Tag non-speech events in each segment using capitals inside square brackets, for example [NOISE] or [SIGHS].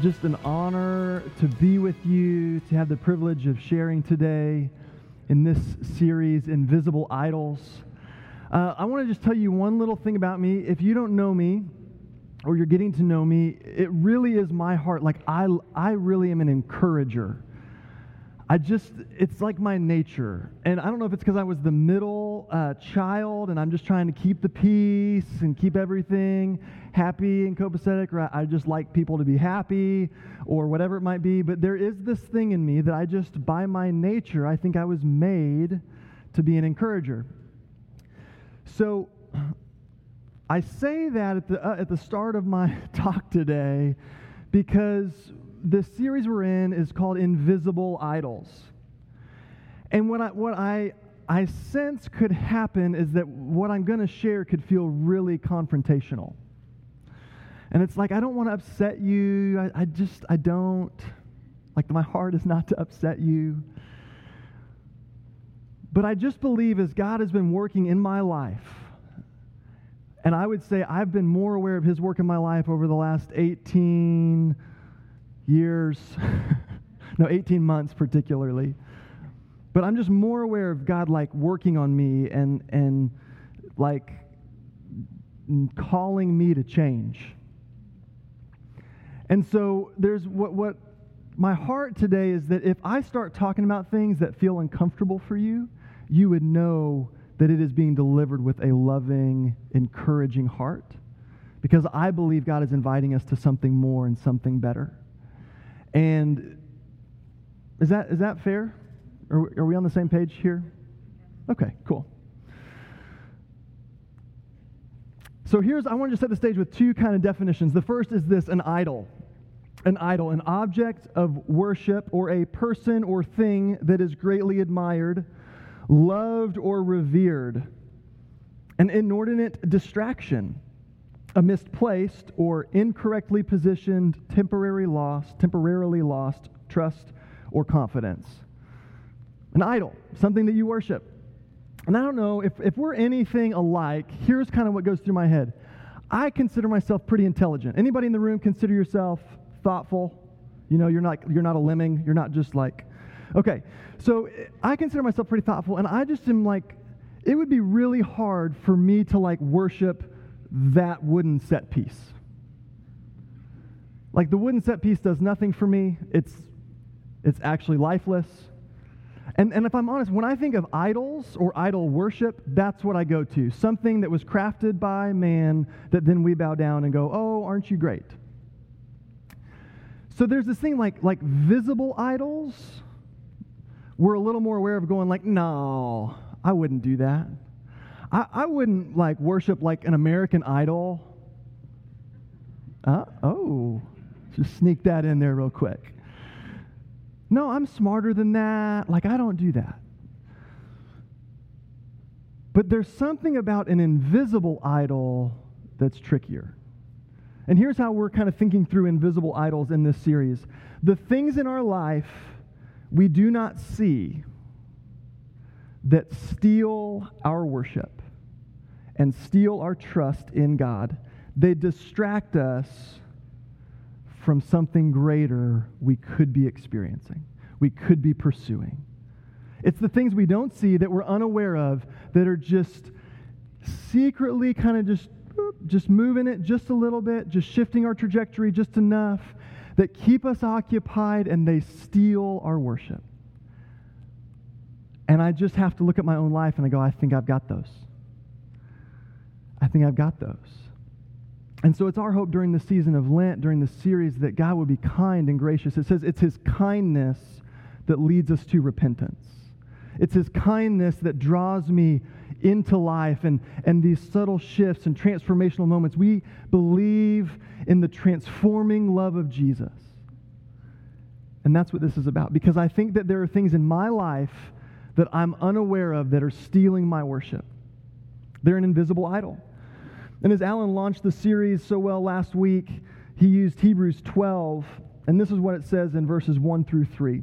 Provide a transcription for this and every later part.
just an honor to be with you, to have the privilege of sharing today in this series, Invisible Idols. Uh, I want to just tell you one little thing about me. If you don't know me, or you're getting to know me, it really is my heart. Like, I, I really am an encourager. I just, it's like my nature. And I don't know if it's because I was the middle uh, child and I'm just trying to keep the peace and keep everything happy and copacetic, or I just like people to be happy or whatever it might be. But there is this thing in me that I just, by my nature, I think I was made to be an encourager. So [CLEARS THROAT] I say that at the, uh, at the start of my [LAUGHS] talk today because the series we're in is called Invisible Idols. And what I, what I, I sense could happen is that what I'm going to share could feel really confrontational. And it's like, I don't want to upset you. I, I just, I don't. Like, my heart is not to upset you. But I just believe as God has been working in my life, and I would say I've been more aware of his work in my life over the last 18 years, [LAUGHS] no, 18 months particularly. But I'm just more aware of God like working on me and, and like calling me to change. And so there's what, what my heart today is that if I start talking about things that feel uncomfortable for you, you would know that it is being delivered with a loving, encouraging heart. Because I believe God is inviting us to something more and something better. And is that, is that fair? Are, are we on the same page here? Okay, cool. So here's, I want to set the stage with two kind of definitions. The first is this an idol. An idol, an object of worship or a person or thing that is greatly admired, loved, or revered. An inordinate distraction a misplaced or incorrectly positioned temporary loss, temporarily lost trust or confidence. An idol, something that you worship. And I don't know if, if we're anything alike, here's kind of what goes through my head. I consider myself pretty intelligent. Anybody in the room consider yourself thoughtful? You know, you're not you're not a lemming. You're not just like Okay. So I consider myself pretty thoughtful and I just am like it would be really hard for me to like worship that wooden set piece. Like the wooden set piece does nothing for me. It's it's actually lifeless. And, and if I'm honest, when I think of idols or idol worship, that's what I go to. Something that was crafted by man that then we bow down and go, oh, aren't you great? So there's this thing like, like visible idols. We're a little more aware of going like, no, I wouldn't do that. I, I wouldn't like worship like an American idol. Uh, oh, just sneak that in there real quick. No, I'm smarter than that. Like, I don't do that. But there's something about an invisible idol that's trickier. And here's how we're kind of thinking through invisible idols in this series. The things in our life we do not see that steal our worship and steal our trust in God. They distract us from something greater we could be experiencing, we could be pursuing. It's the things we don't see that we're unaware of that are just secretly kind of just just moving it just a little bit, just shifting our trajectory just enough that keep us occupied and they steal our worship. And I just have to look at my own life and I go, I think I've got those. I think I've got those. And so it's our hope during the season of Lent, during the series, that God would be kind and gracious. It says it's His kindness that leads us to repentance. It's His kindness that draws me into life and, and these subtle shifts and transformational moments. We believe in the transforming love of Jesus. And that's what this is about. Because I think that there are things in my life that I'm unaware of that are stealing my worship. They're an invisible idol. And as Alan launched the series so well last week, he used Hebrews 12, and this is what it says in verses 1 through 3.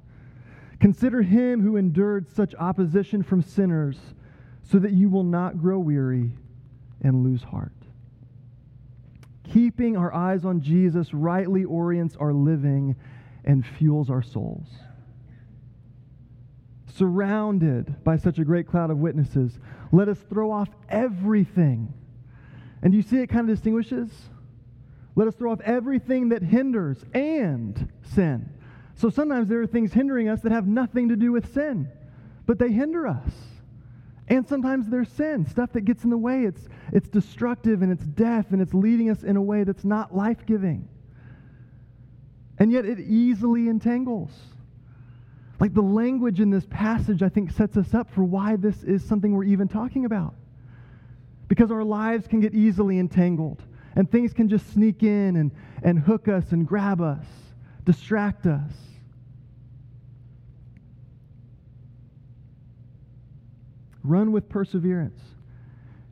Consider him who endured such opposition from sinners, so that you will not grow weary and lose heart. Keeping our eyes on Jesus rightly orients our living and fuels our souls. Surrounded by such a great cloud of witnesses, let us throw off everything. And you see it kind of distinguishes? Let us throw off everything that hinders and sin. So sometimes there are things hindering us that have nothing to do with sin, but they hinder us. And sometimes there's sin, stuff that gets in the way. It's, it's destructive and it's death and it's leading us in a way that's not life giving. And yet it easily entangles. Like the language in this passage, I think, sets us up for why this is something we're even talking about. Because our lives can get easily entangled, and things can just sneak in and, and hook us and grab us, distract us. Run with perseverance.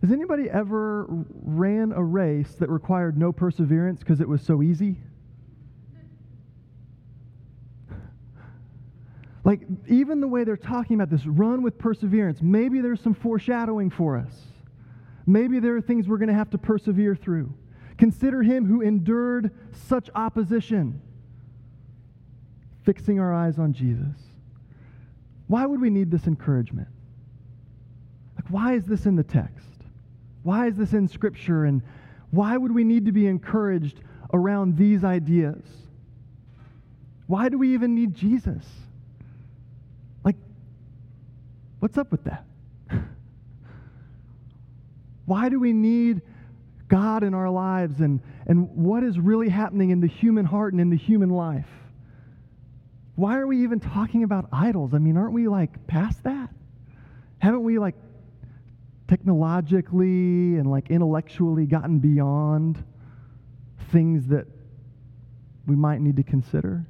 Has anybody ever ran a race that required no perseverance because it was so easy? [LAUGHS] Like, even the way they're talking about this, run with perseverance, maybe there's some foreshadowing for us. Maybe there are things we're going to have to persevere through. Consider him who endured such opposition, fixing our eyes on Jesus. Why would we need this encouragement? Like, why is this in the text? Why is this in Scripture? And why would we need to be encouraged around these ideas? Why do we even need Jesus? Like, what's up with that? [LAUGHS] Why do we need God in our lives and, and what is really happening in the human heart and in the human life? Why are we even talking about idols? I mean, aren't we like past that? Haven't we like technologically and like intellectually gotten beyond things that we might need to consider?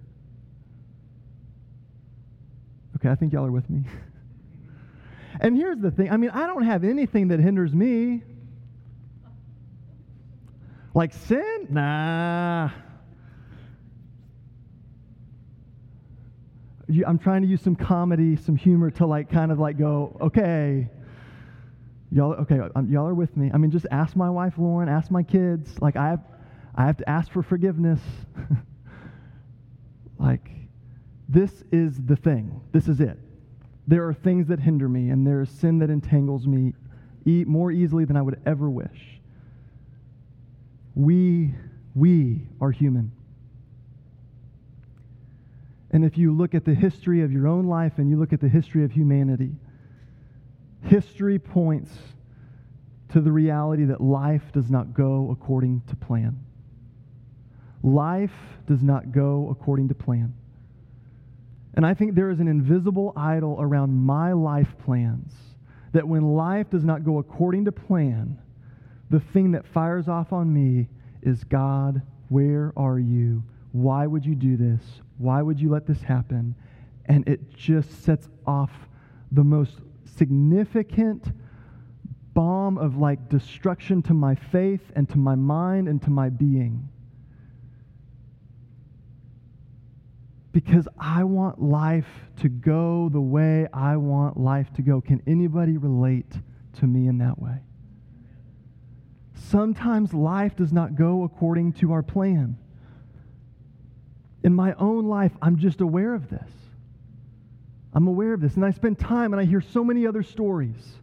Okay, I think y'all are with me. [LAUGHS] And here's the thing I mean, I don't have anything that hinders me. Like sin? Nah. I'm trying to use some comedy, some humor to like kind of like go, okay, y'all, okay, um, y'all are with me. I mean, just ask my wife Lauren, ask my kids. Like I have, I have to ask for forgiveness. [LAUGHS] like, this is the thing. This is it. There are things that hinder me, and there is sin that entangles me e- more easily than I would ever wish. We, we are human. And if you look at the history of your own life and you look at the history of humanity, history points to the reality that life does not go according to plan. Life does not go according to plan. And I think there is an invisible idol around my life plans that when life does not go according to plan, the thing that fires off on me is God, where are you? Why would you do this? Why would you let this happen? And it just sets off the most significant bomb of like destruction to my faith and to my mind and to my being. because I want life to go the way I want life to go. Can anybody relate to me in that way? Sometimes life does not go according to our plan. In my own life, I'm just aware of this. I'm aware of this. And I spend time and I hear so many other stories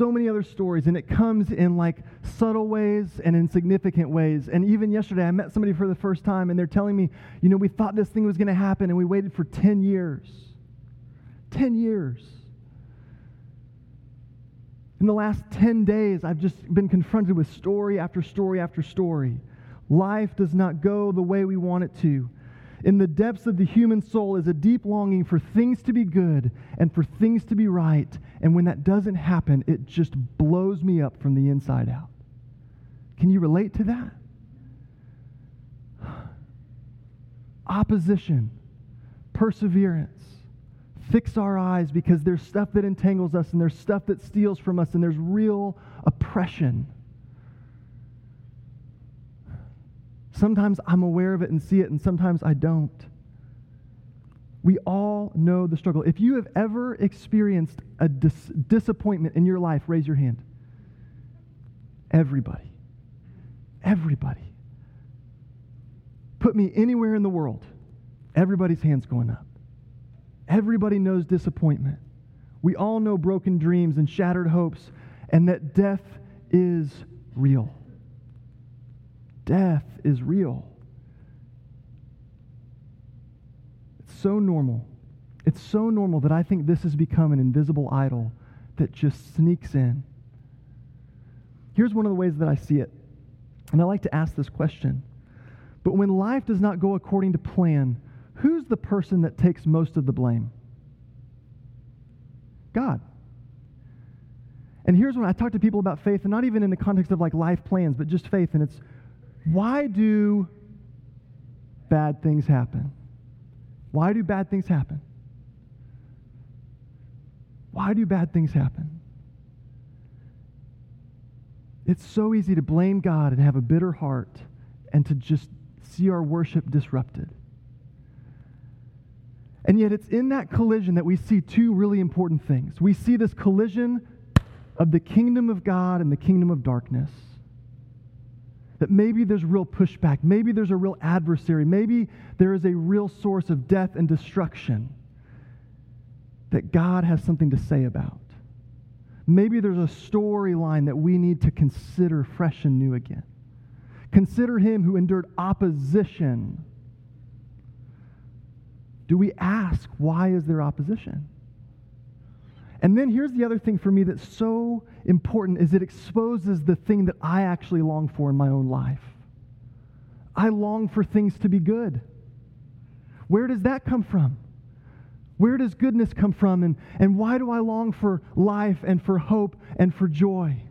so many other stories, and it comes in like subtle ways and in significant ways. And even yesterday, I met somebody for the first time, and they're telling me, you know, we thought this thing was going to happen, and we waited for 10 years. 10 years. In the last 10 days, I've just been confronted with story after story after story. Life does not go the way we want it to. In the depths of the human soul is a deep longing for things to be good and for things to be right. And when that doesn't happen, it just blows me up from the inside out. Can you relate to that? [SIGHS] opposition, perseverance. Fix our eyes because there's stuff that entangles us and there's stuff that steals from us and there's real oppression. Sometimes I'm aware of it and see it, and sometimes I don't. We all know the struggle. If you have ever experienced a dis- disappointment in your life, raise your hand. Everybody. Everybody. Put me anywhere in the world, everybody's hand's going up. Everybody knows disappointment. We all know broken dreams and shattered hopes, and that death is real. Death is real. It's so normal. It's so normal that I think this has become an invisible idol that just sneaks in. Here's one of the ways that I see it. And I like to ask this question but when life does not go according to plan, who's the person that takes most of the blame? God. And here's when I talk to people about faith, and not even in the context of like life plans, but just faith, and it's why do bad things happen? Why do bad things happen? Why do bad things happen? It's so easy to blame God and have a bitter heart and to just see our worship disrupted. And yet, it's in that collision that we see two really important things. We see this collision of the kingdom of God and the kingdom of darkness. That maybe there's real pushback, maybe there's a real adversary, maybe there is a real source of death and destruction that God has something to say about. Maybe there's a storyline that we need to consider fresh and new again. Consider him who endured opposition. Do we ask, why is there opposition? And then here's the other thing for me that's so important is it exposes the thing that I actually long for in my own life. I long for things to be good. Where does that come from? Where does goodness come from? And, and why do I long for life and for hope and for joy?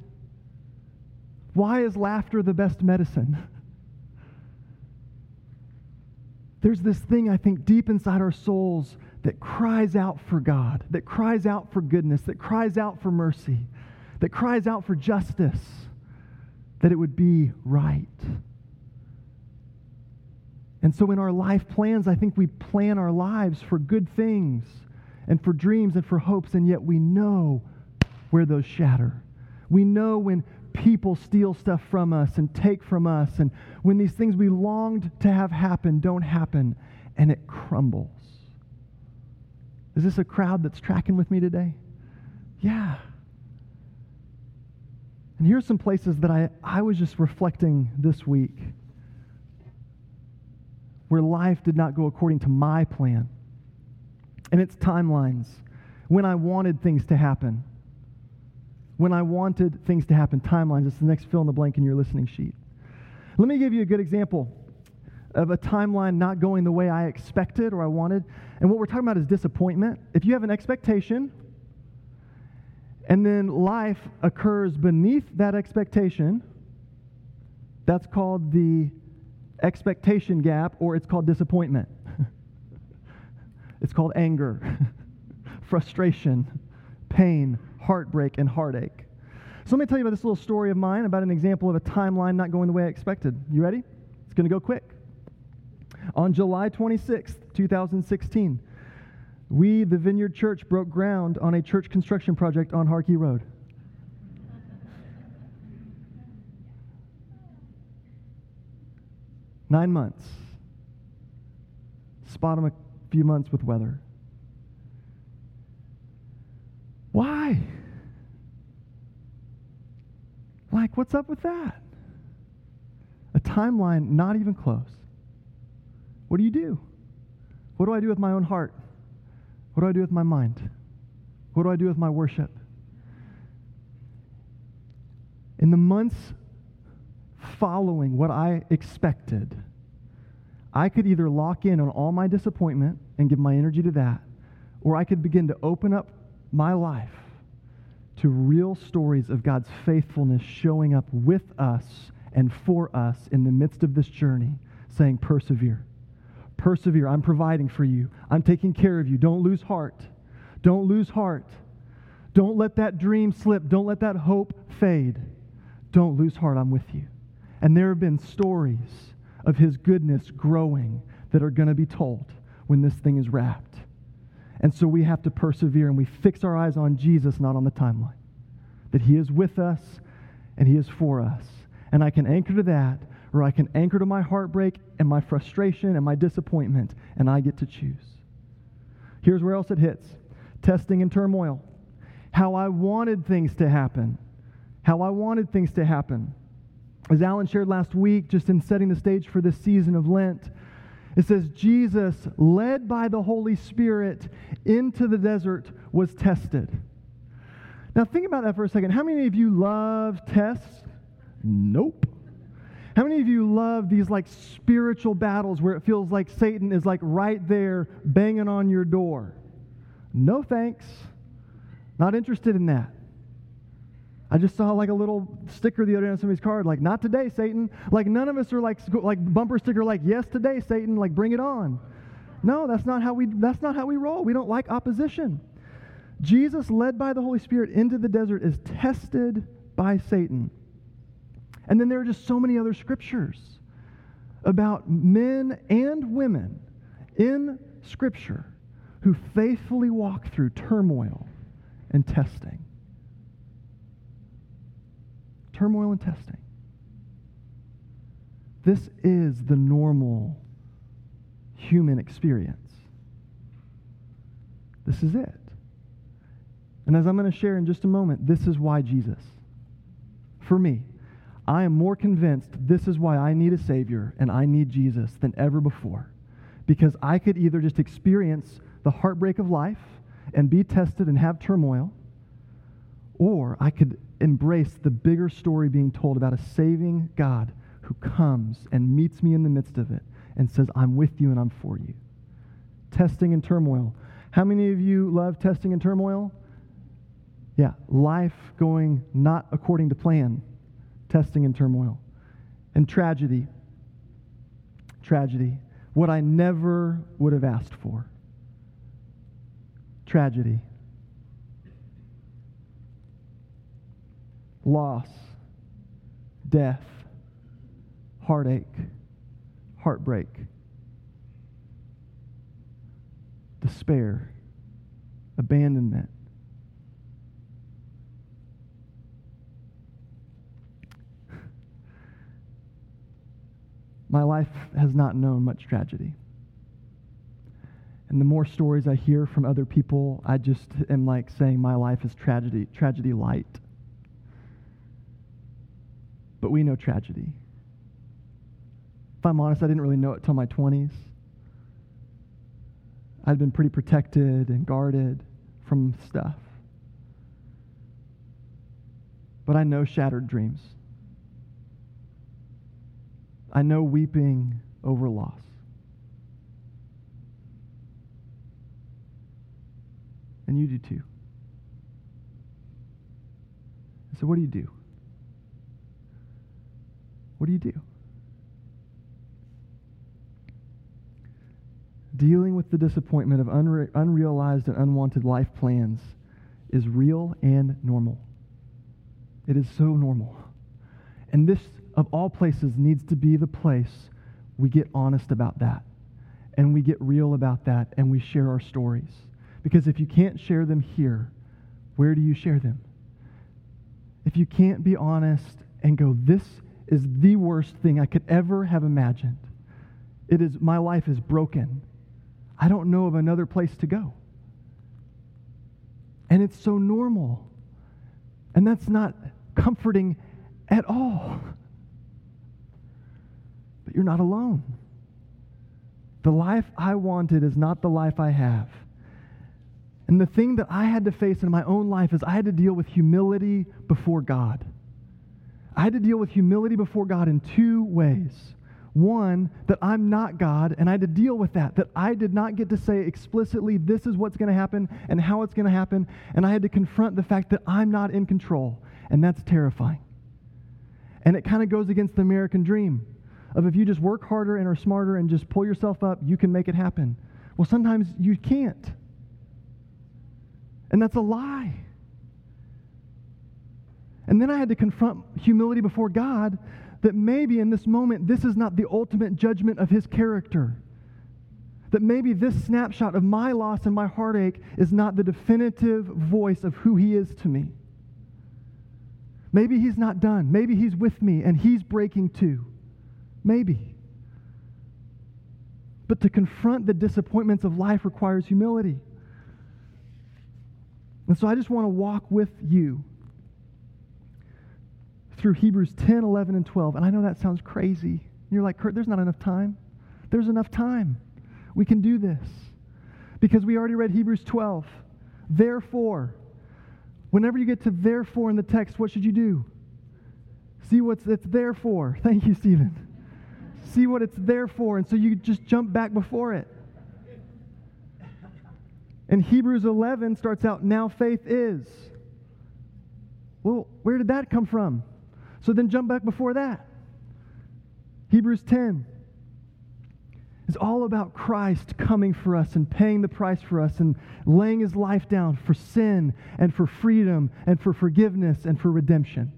Why is laughter the best medicine? [LAUGHS] There's this thing, I think, deep inside our souls that cries out for God, that cries out for goodness, that cries out for mercy, that cries out for justice, that it would be right. And so, in our life plans, I think we plan our lives for good things and for dreams and for hopes, and yet we know where those shatter. We know when people steal stuff from us and take from us, and when these things we longed to have happen don't happen, and it crumbles. Is this a crowd that's tracking with me today? Yeah. And here's some places that I, I was just reflecting this week where life did not go according to my plan. And it's timelines when I wanted things to happen when I wanted things to happen. Timelines. It's the next fill in the blank in your listening sheet. Let me give you a good example of a timeline not going the way I expected or I wanted. And what we're talking about is disappointment. If you have an expectation and then life occurs beneath that expectation, that's called the expectation gap or it's called disappointment. [LAUGHS] it's called anger, [LAUGHS] frustration, pain, heartbreak and heartache. So let me tell you about this little story of mine about an example of a timeline not going the way I expected. You ready? It's going to go quick. On July 26th, 2016, we, the Vineyard Church, broke ground on a church construction project on Harkey Road. Nine months. Spot them a few months with weather. Why? Like, what's up with that? A timeline not even close. What do you do? What do I do with my own heart? What do I do with my mind? What do I do with my worship? In the months following what I expected, I could either lock in on all my disappointment and give my energy to that, or I could begin to open up my life to real stories of God's faithfulness showing up with us and for us in the midst of this journey, saying, Persevere, Persevere. I'm providing for you. I'm taking care of you. Don't lose heart. Don't lose heart. Don't let that dream slip. Don't let that hope fade. Don't lose heart. I'm with you. And there have been stories of his goodness growing that are going to be told when this thing is wrapped. And so we have to persevere and we fix our eyes on Jesus, not on the timeline. That he is with us and he is for us. And I can anchor to that, or I can anchor to my heartbreak and my frustration and my disappointment, and I get to choose. Here's where else it hits testing and turmoil. How I wanted things to happen. How I wanted things to happen. As Alan shared last week, just in setting the stage for this season of Lent, it says, Jesus, led by the Holy Spirit into the desert, was tested. Now, think about that for a second. How many of you love tests? Nope. How many of you love these like spiritual battles where it feels like Satan is like right there banging on your door? No thanks. Not interested in that. I just saw like a little sticker the other day on somebody's card, like, not today, Satan. Like, none of us are like, like bumper sticker, like, yes, today, Satan, like, bring it on. No, that's not how we, that's not how we roll. We don't like opposition. Jesus, led by the Holy Spirit into the desert, is tested by Satan. And then there are just so many other scriptures about men and women in Scripture who faithfully walk through turmoil and testing turmoil and testing. This is the normal human experience. This is it. And as I'm going to share in just a moment, this is why Jesus. For me, I am more convinced this is why I need a Savior and I need Jesus than ever before. Because I could either just experience the heartbreak of life and be tested and have turmoil, or I could embrace the bigger story being told about a saving God who comes and meets me in the midst of it and says, I'm with you and I'm for you. Testing and turmoil. How many of you love testing and turmoil? Yeah, life going not according to plan, testing and turmoil. And tragedy. Tragedy. What I never would have asked for. Tragedy. loss, death, heartache, heartbreak, despair, abandonment. My life has not known much tragedy. And the more stories I hear from other people, I just am like saying my life is tragedy, tragedy light but we know tragedy. If I'm honest, I didn't really know it till my 20s. I'd been pretty protected and guarded from stuff. But I know shattered dreams. I know weeping over loss. And you do too. So, what do you do? What do you do? Dealing with the disappointment of unre- unrealized and unwanted life plans is real and normal. It is so normal. And this, of all places, needs to be the place we get honest about that and we get real about that and we share our stories. Because if you can't share them here, where do you share them? If you can't be honest and go, this is the worst thing I could ever have imagined. It is, my life is broken. I don't know of another place to go. And it's so normal. And that's not comforting at all. But you're not alone. The life I wanted is not the life I have. And the thing that I had to face in my own life is I had to deal with humility before God. I had to deal with humility before God in two ways. One, that I'm not God, and I had to deal with that, that I did not get to say explicitly, this is what's going to happen and how it's going to happen, and I had to confront the fact that I'm not in control, and that's terrifying. And it kind of goes against the American dream. Of if you just work harder and are smarter and just pull yourself up, you can make it happen. Well, sometimes you can't. And that's a lie. And then I had to confront humility before God that maybe in this moment, this is not the ultimate judgment of his character. That maybe this snapshot of my loss and my heartache is not the definitive voice of who he is to me. Maybe he's not done. Maybe he's with me and he's breaking too. Maybe. But to confront the disappointments of life requires humility. And so I just want to walk with you through Hebrews 10, 11, and 12. And I know that sounds crazy. You're like, Kurt, there's not enough time. There's enough time. We can do this. Because we already read Hebrews 12. Therefore, whenever you get to therefore in the text, what should you do? See what's it's there for. [LAUGHS] Thank you, Stephen. See what it's there for. And so you just jump back before it. And Hebrews 11 starts out, now faith is. Well, where did that come from? So then jump back before that. Hebrews 10 is all about Christ coming for us and paying the price for us and laying his life down for sin and for freedom and for forgiveness and for redemption.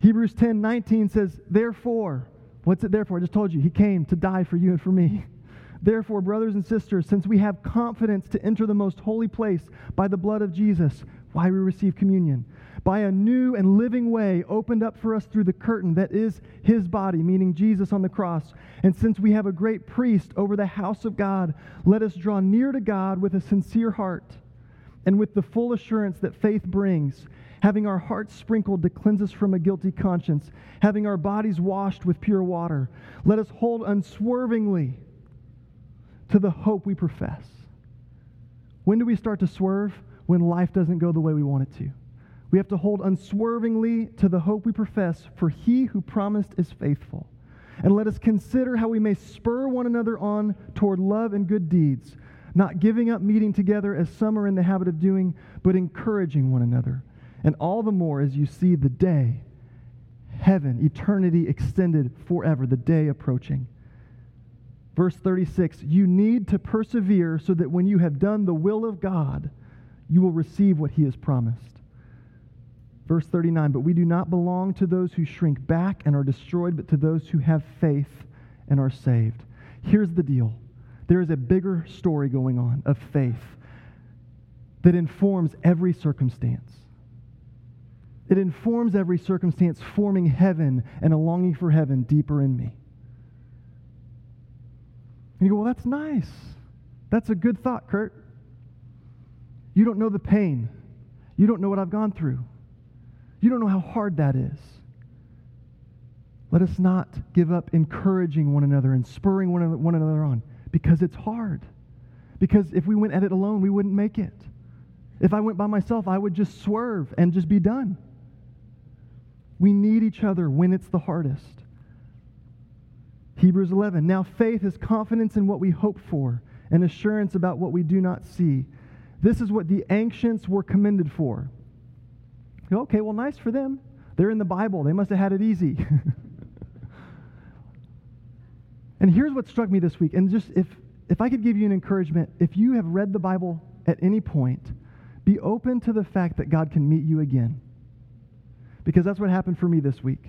Hebrews 10 19 says, Therefore, what's it therefore? I just told you, he came to die for you and for me. [LAUGHS] Therefore, brothers and sisters, since we have confidence to enter the most holy place by the blood of Jesus, why we receive communion by a new and living way opened up for us through the curtain that is his body, meaning Jesus on the cross. And since we have a great priest over the house of God, let us draw near to God with a sincere heart and with the full assurance that faith brings, having our hearts sprinkled to cleanse us from a guilty conscience, having our bodies washed with pure water. Let us hold unswervingly to the hope we profess. When do we start to swerve? When life doesn't go the way we want it to. We have to hold unswervingly to the hope we profess, for he who promised is faithful. And let us consider how we may spur one another on toward love and good deeds, not giving up meeting together as some are in the habit of doing, but encouraging one another. And all the more as you see the day, heaven, eternity extended forever, the day approaching. Verse 36 You need to persevere so that when you have done the will of God, you will receive what he has promised. Verse 39 But we do not belong to those who shrink back and are destroyed, but to those who have faith and are saved. Here's the deal there is a bigger story going on of faith that informs every circumstance. It informs every circumstance, forming heaven and a longing for heaven deeper in me. And you go, well, that's nice. That's a good thought, Kurt. You don't know the pain. You don't know what I've gone through. You don't know how hard that is. Let us not give up encouraging one another and spurring one another, one another on because it's hard. Because if we went at it alone, we wouldn't make it. If I went by myself, I would just swerve and just be done. We need each other when it's the hardest. Hebrews 11. Now faith is confidence in what we hope for and assurance about what we do not see. This is what the ancients were commended for. Okay, well, nice for them. They're in the Bible. They must have had it easy. [LAUGHS] and here's what struck me this week. And just if, if I could give you an encouragement, if you have read the Bible at any point, be open to the fact that God can meet you again. Because that's what happened for me this week.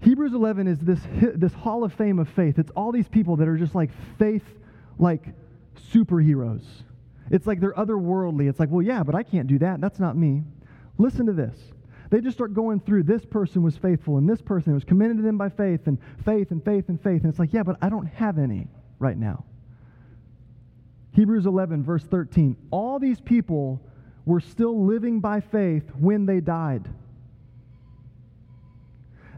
Hebrews 11 is this, this hall of fame of faith. It's all these people that are just like faith, like superheroes. It's like they're otherworldly. It's like, well, yeah, but I can't do that. That's not me. Listen to this. They just start going through this person was faithful and this person was commended to them by faith and faith and faith and faith. And it's like, yeah, but I don't have any right now. Hebrews 11, verse 13. All these people were still living by faith when they died.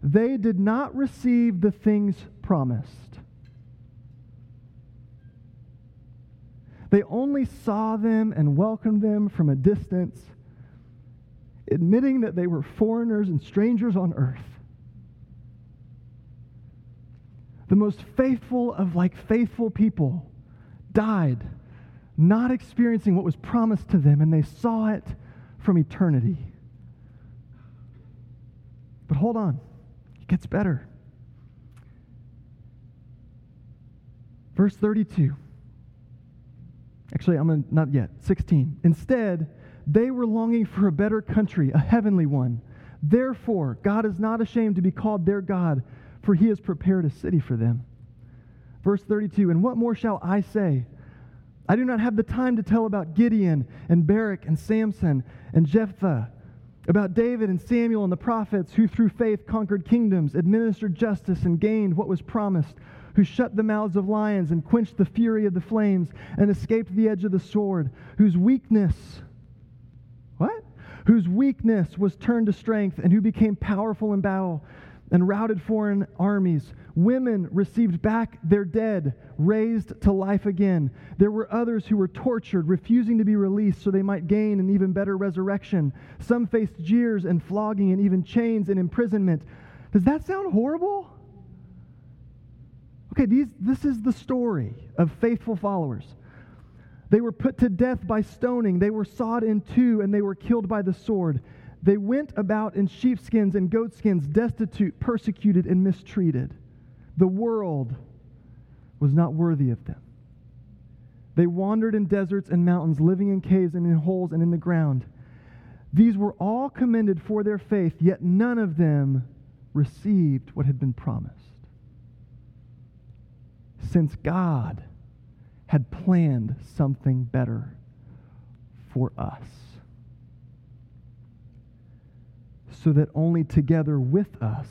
They did not receive the things promised They only saw them and welcomed them from a distance, admitting that they were foreigners and strangers on earth. The most faithful of like faithful people died, not experiencing what was promised to them, and they saw it from eternity. But hold on. it gets better. Verse 32. Actually, I'm not yet. 16. Instead, they were longing for a better country, a heavenly one. Therefore, God is not ashamed to be called their God, for he has prepared a city for them. Verse 32 And what more shall I say? I do not have the time to tell about Gideon and Barak and Samson and Jephthah, about David and Samuel and the prophets who through faith conquered kingdoms, administered justice, and gained what was promised, who shut the mouths of lions and quenched the fury of the flames and escaped the edge of the sword, whose weakness, what? Whose weakness was turned to strength and who became powerful in battle and routed foreign armies. Women received back their dead, raised to life again. There were others who were tortured, refusing to be released so they might gain an even better resurrection. Some faced jeers and flogging and even chains and imprisonment. Does that sound horrible? Okay, these, this is the story of faithful followers. They were put to death by stoning, they were sawed in two, and they were killed by the sword. They went about in sheepskins and goatskins, destitute, persecuted, and mistreated. The world was not worthy of them. They wandered in deserts and mountains, living in caves and in holes and in the ground. These were all commended for their faith, yet none of them received what had been promised. Since God had planned something better for us. So that only together with us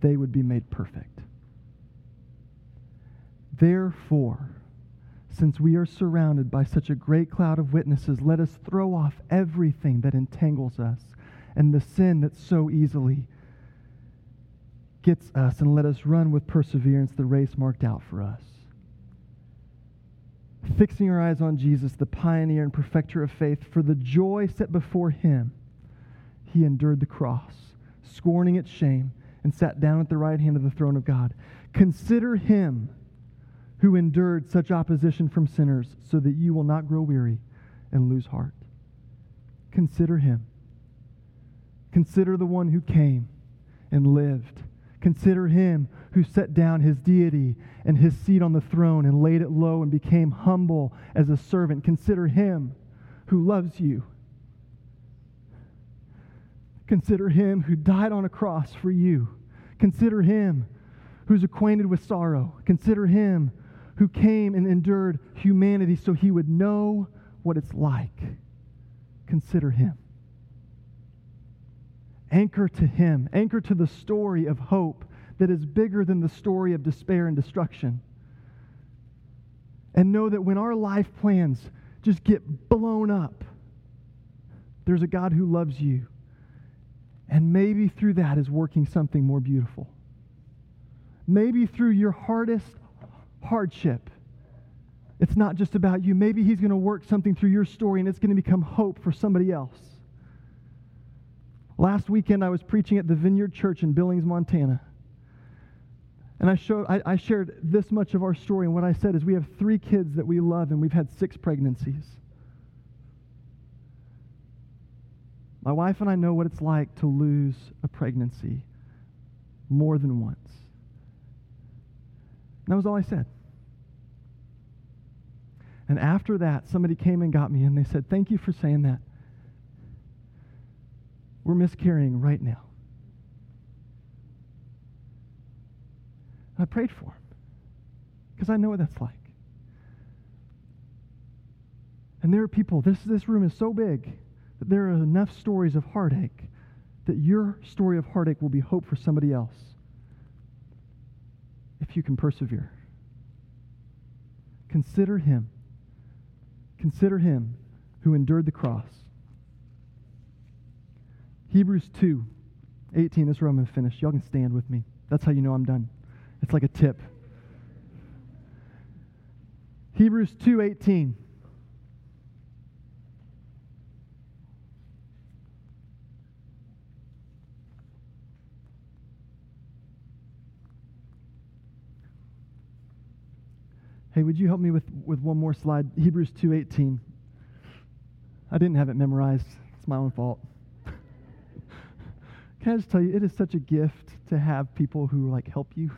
they would be made perfect. Therefore, since we are surrounded by such a great cloud of witnesses, let us throw off everything that entangles us and the sin that so easily gets us, and let us run with perseverance the race marked out for us. Fixing our eyes on Jesus, the pioneer and perfecter of faith, for the joy set before him he endured the cross, scorning its shame, and sat down at the right hand of the throne of God. Consider him who endured such opposition from sinners, so that you will not grow weary and lose heart. Consider him. Consider the one who came and lived. Consider him who set down his deity and his seat on the throne and laid it low and became humble as a servant. Consider him who loves you Consider him who died on a cross for you. Consider him who's acquainted with sorrow. Consider him who came and endured humanity so he would know what it's like. Consider him. Anchor to him. Anchor to the story of hope that is bigger than the story of despair and destruction. And know that when our life plans just get blown up, there's a God who loves you and maybe through that is working something more beautiful. Maybe through your hardest hardship, it's not just about you. Maybe He's going to work something through your story and it's going to become hope for somebody else. Last weekend, I was preaching at the Vineyard Church in Billings, Montana. And I, showed, I, I shared this much of our story. And what I said is we have three kids that we love, and we've had six pregnancies. My wife and I know what it's like to lose a pregnancy more than once. And that was all I said. And after that, somebody came and got me and they said, Thank you for saying that. We're miscarrying right now. And I prayed for him because I know what that's like. And there are people, this, this room is so big that there are enough stories of heartache that your story of heartache will be hope for somebody else if you can persevere. Consider him. Consider him who endured the cross. Hebrews 2 18. This is where I'm going to finish. Y'all can stand with me. That's how you know I'm done. It's like a tip. Hebrews 2 18. Hey, would you help me with, with one more slide? Hebrews 2.18. I didn't have it memorized. It's my own fault. [LAUGHS] Can I just tell you, it is such a gift to have people who like help you.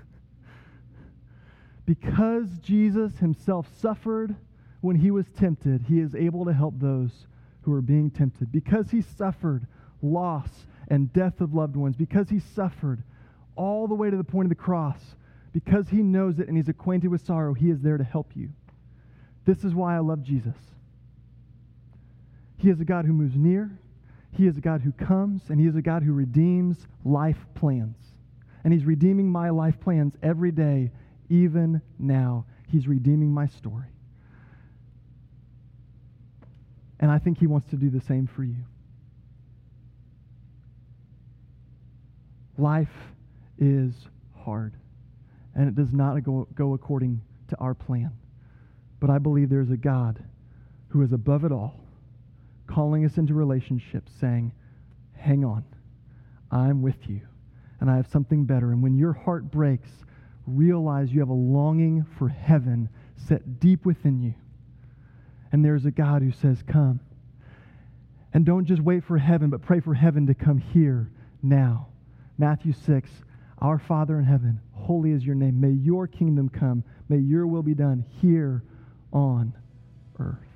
Because Jesus himself suffered when he was tempted, he is able to help those who are being tempted. Because he suffered loss and death of loved ones, because he suffered all the way to the point of the cross, because he knows it and he's acquainted with sorrow, he is there to help you. This is why I love Jesus. He is a God who moves near, He is a God who comes, and He is a God who redeems life plans. And He's redeeming my life plans every day, even now. He's redeeming my story. And I think He wants to do the same for you. Life is hard, and it does not go, go according to our plan. But I believe there's a God who is above it all, calling us into relationship, saying, Hang on, I'm with you, and I have something better. And when your heart breaks, realize you have a longing for heaven set deep within you. And there's a God who says, Come. And don't just wait for heaven, but pray for heaven to come here now. Matthew 6 Our Father in heaven, holy is your name. May your kingdom come. May your will be done here on earth.